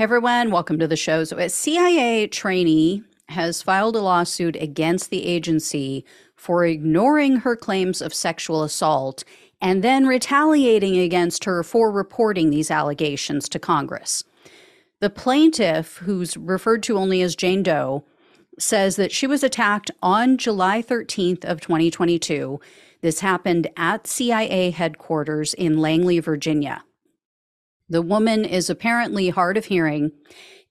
Hey everyone, welcome to the show. So, a CIA trainee has filed a lawsuit against the agency for ignoring her claims of sexual assault and then retaliating against her for reporting these allegations to Congress. The plaintiff, who's referred to only as Jane Doe, says that she was attacked on July 13th of 2022. This happened at CIA headquarters in Langley, Virginia. The woman is apparently hard of hearing,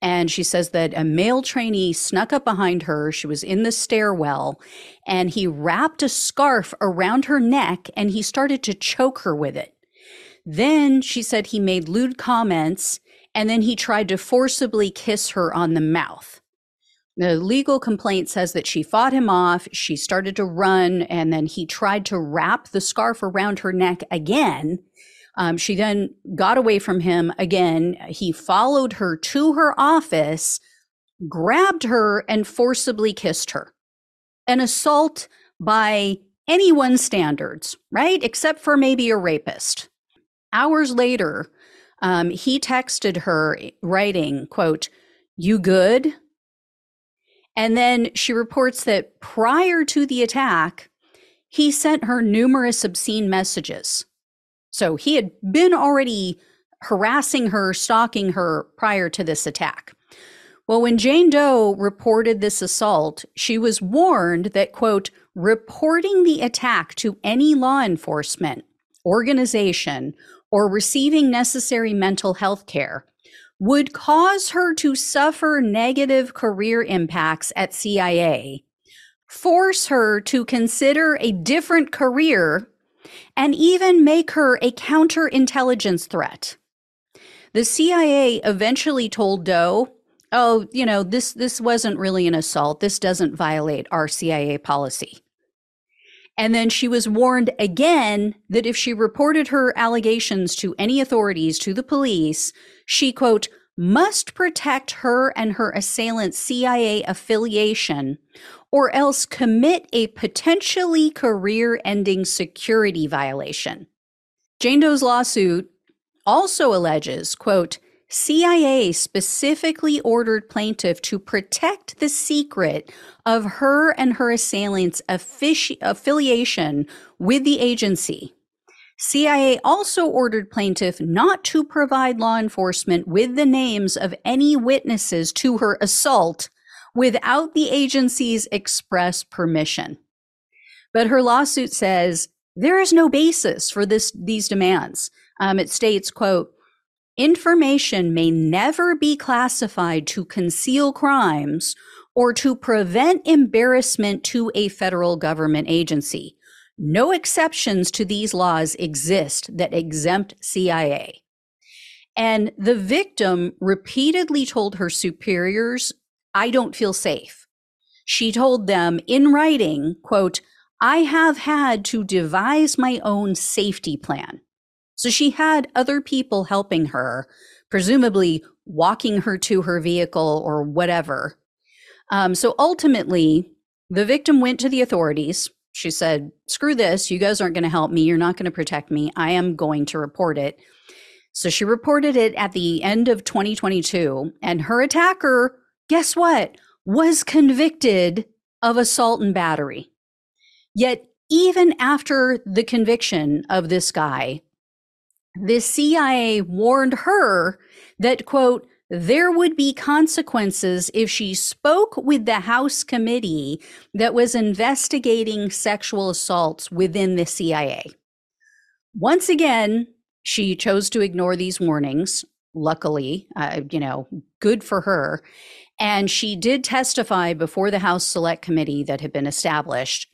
and she says that a male trainee snuck up behind her. She was in the stairwell, and he wrapped a scarf around her neck and he started to choke her with it. Then she said he made lewd comments, and then he tried to forcibly kiss her on the mouth. The legal complaint says that she fought him off. She started to run, and then he tried to wrap the scarf around her neck again um, she then got away from him again. He followed her to her office, grabbed her, and forcibly kissed her. An assault by anyone's standards, right? Except for maybe a rapist. Hours later, um, he texted her writing, quote, you good? And then she reports that prior to the attack, he sent her numerous obscene messages so he had been already harassing her, stalking her prior to this attack. Well, when Jane Doe reported this assault, she was warned that, quote, reporting the attack to any law enforcement organization or receiving necessary mental health care would cause her to suffer negative career impacts at CIA, force her to consider a different career and even make her a counterintelligence threat. The CIA eventually told Doe, "Oh, you know, this this wasn't really an assault. This doesn't violate our CIA policy." And then she was warned again that if she reported her allegations to any authorities, to the police, she, quote, must protect her and her assailant's CIA affiliation or else commit a potentially career ending security violation. Jane Doe's lawsuit also alleges, quote, CIA specifically ordered plaintiff to protect the secret of her and her assailant's affici- affiliation with the agency. CIA also ordered plaintiff not to provide law enforcement with the names of any witnesses to her assault without the agency's express permission. But her lawsuit says there is no basis for this these demands. Um, it states, quote, information may never be classified to conceal crimes or to prevent embarrassment to a federal government agency. No exceptions to these laws exist that exempt CIA. And the victim repeatedly told her superiors I don't feel safe. She told them in writing, quote, I have had to devise my own safety plan. So she had other people helping her, presumably walking her to her vehicle or whatever. Um, so ultimately, the victim went to the authorities. She said, Screw this. You guys aren't going to help me. You're not going to protect me. I am going to report it. So she reported it at the end of 2022, and her attacker guess what? Was convicted of assault and battery. Yet, even after the conviction of this guy, the CIA warned her that, quote, there would be consequences if she spoke with the House committee that was investigating sexual assaults within the CIA. Once again, she chose to ignore these warnings. Luckily, uh, you know, good for her. And she did testify before the House Select Committee that had been established.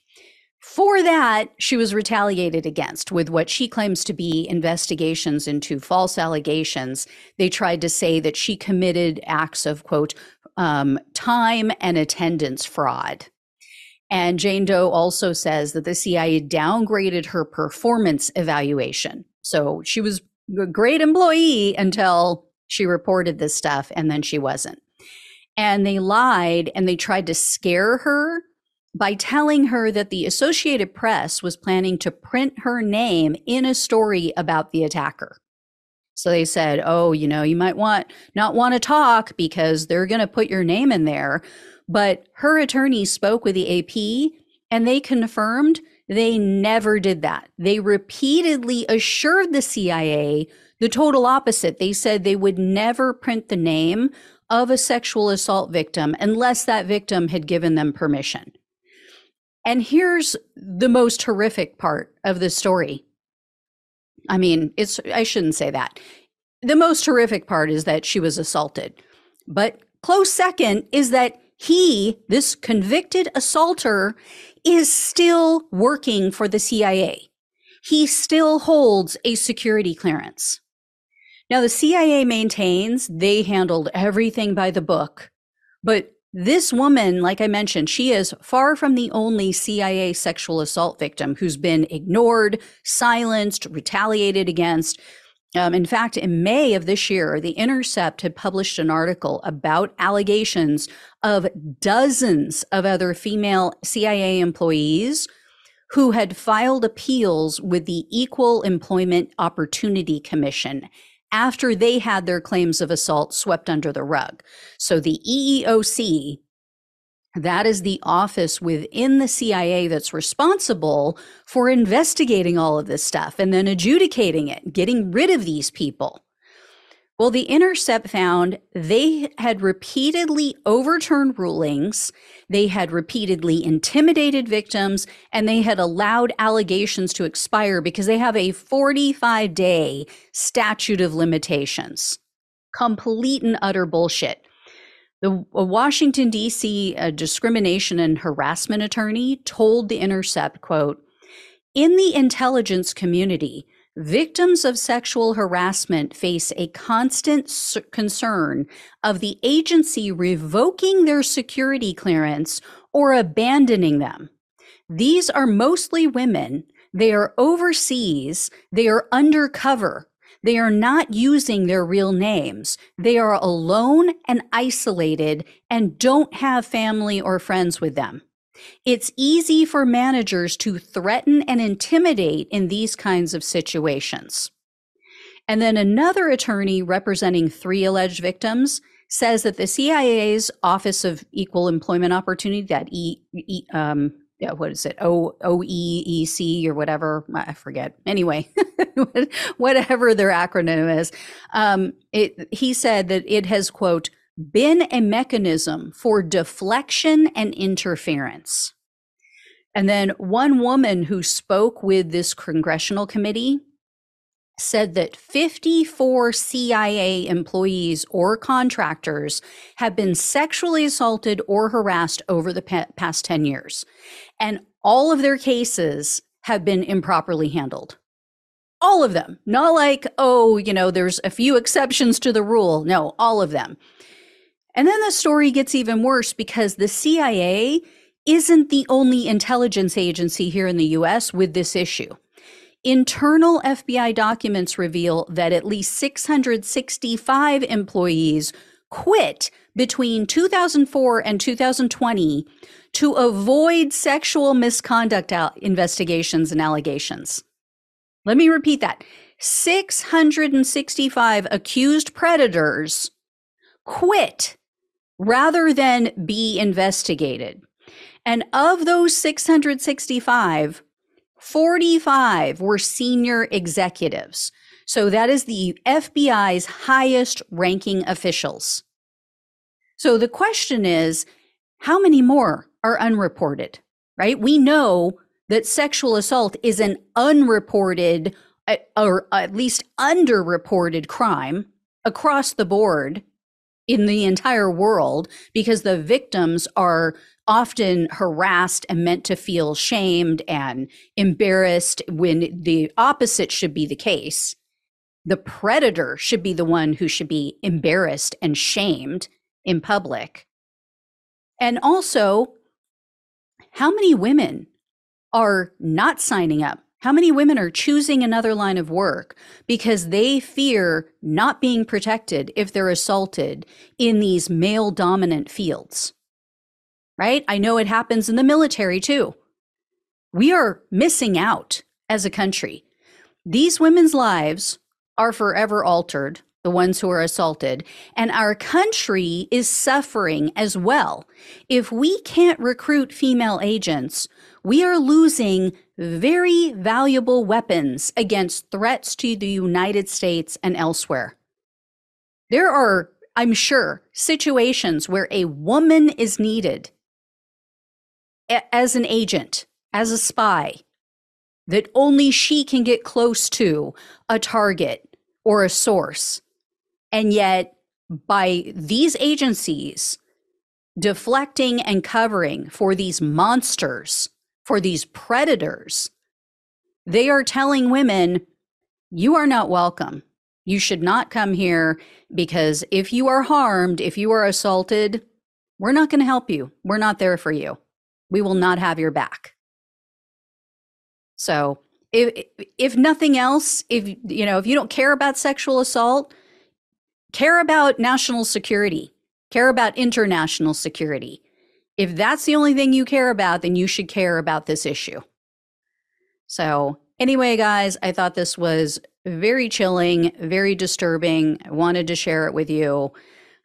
For that, she was retaliated against with what she claims to be investigations into false allegations. They tried to say that she committed acts of, quote, um, time and attendance fraud. And Jane Doe also says that the CIA downgraded her performance evaluation. So she was a great employee until she reported this stuff, and then she wasn't and they lied and they tried to scare her by telling her that the Associated Press was planning to print her name in a story about the attacker. So they said, "Oh, you know, you might want not want to talk because they're going to put your name in there." But her attorney spoke with the AP and they confirmed they never did that. They repeatedly assured the CIA the total opposite. They said they would never print the name of a sexual assault victim unless that victim had given them permission. And here's the most horrific part of the story. I mean, it's I shouldn't say that. The most horrific part is that she was assaulted. But close second is that he, this convicted assaulter, is still working for the CIA. He still holds a security clearance. Now, the CIA maintains they handled everything by the book, but this woman, like I mentioned, she is far from the only CIA sexual assault victim who's been ignored, silenced, retaliated against. Um, in fact, in May of this year, The Intercept had published an article about allegations of dozens of other female CIA employees who had filed appeals with the Equal Employment Opportunity Commission after they had their claims of assault swept under the rug. So the EEOC, that is the office within the CIA that's responsible for investigating all of this stuff and then adjudicating it, getting rid of these people. Well, the Intercept found they had repeatedly overturned rulings, they had repeatedly intimidated victims, and they had allowed allegations to expire because they have a 45 day statute of limitations. Complete and utter bullshit. The Washington, D.C. Uh, discrimination and harassment attorney told the Intercept, quote, in the intelligence community, Victims of sexual harassment face a constant concern of the agency revoking their security clearance or abandoning them. These are mostly women. They are overseas. They are undercover. They are not using their real names. They are alone and isolated and don't have family or friends with them. It's easy for managers to threaten and intimidate in these kinds of situations. And then another attorney representing three alleged victims says that the CIA's Office of Equal Employment Opportunity, that E, e um, yeah, what is it? O O E E C or whatever. I forget. Anyway, whatever their acronym is. Um, it, he said that it has quote been a mechanism for deflection and interference. And then one woman who spoke with this congressional committee said that 54 CIA employees or contractors have been sexually assaulted or harassed over the past 10 years. And all of their cases have been improperly handled. All of them. Not like, oh, you know, there's a few exceptions to the rule. No, all of them. And then the story gets even worse because the CIA isn't the only intelligence agency here in the US with this issue. Internal FBI documents reveal that at least 665 employees quit between 2004 and 2020 to avoid sexual misconduct investigations and allegations. Let me repeat that 665 accused predators quit rather than be investigated. And of those 665, 45 were senior executives. So that is the FBI's highest ranking officials. So the question is how many more are unreported, right? We know that sexual assault is an unreported uh, or at least underreported crime across the board in the entire world because the victims are often harassed and meant to feel shamed and embarrassed when the opposite should be the case. The predator should be the one who should be embarrassed and shamed in public. And also, how many women are not signing up how many women are choosing another line of work because they fear not being protected if they're assaulted in these male dominant fields? Right? I know it happens in the military too. We are missing out as a country. These women's lives are forever altered, the ones who are assaulted, and our country is suffering as well. If we can't recruit female agents, we are losing very valuable weapons against threats to the United States and elsewhere. There are, I'm sure, situations where a woman is needed as an agent, as a spy, that only she can get close to a target or a source. And yet, by these agencies deflecting and covering for these monsters, for these predators, they are telling women, you are not welcome. You should not come here because if you are harmed, if you are assaulted, we're not going to help you. We're not there for you. We will not have your back. So, if if nothing else, if you know, if you don't care about sexual assault, care about national security, care about international security. If that's the only thing you care about, then you should care about this issue. So, anyway, guys, I thought this was very chilling, very disturbing. I wanted to share it with you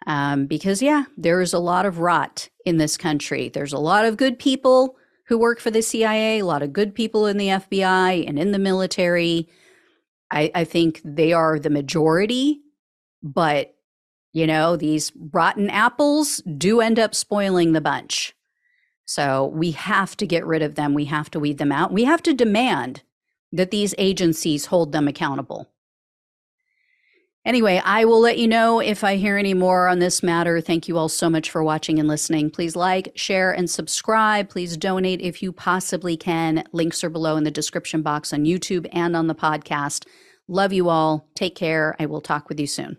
um, because, yeah, there's a lot of rot in this country. There's a lot of good people who work for the CIA, a lot of good people in the FBI and in the military. I, I think they are the majority, but you know, these rotten apples do end up spoiling the bunch. So we have to get rid of them. We have to weed them out. We have to demand that these agencies hold them accountable. Anyway, I will let you know if I hear any more on this matter. Thank you all so much for watching and listening. Please like, share, and subscribe. Please donate if you possibly can. Links are below in the description box on YouTube and on the podcast. Love you all. Take care. I will talk with you soon.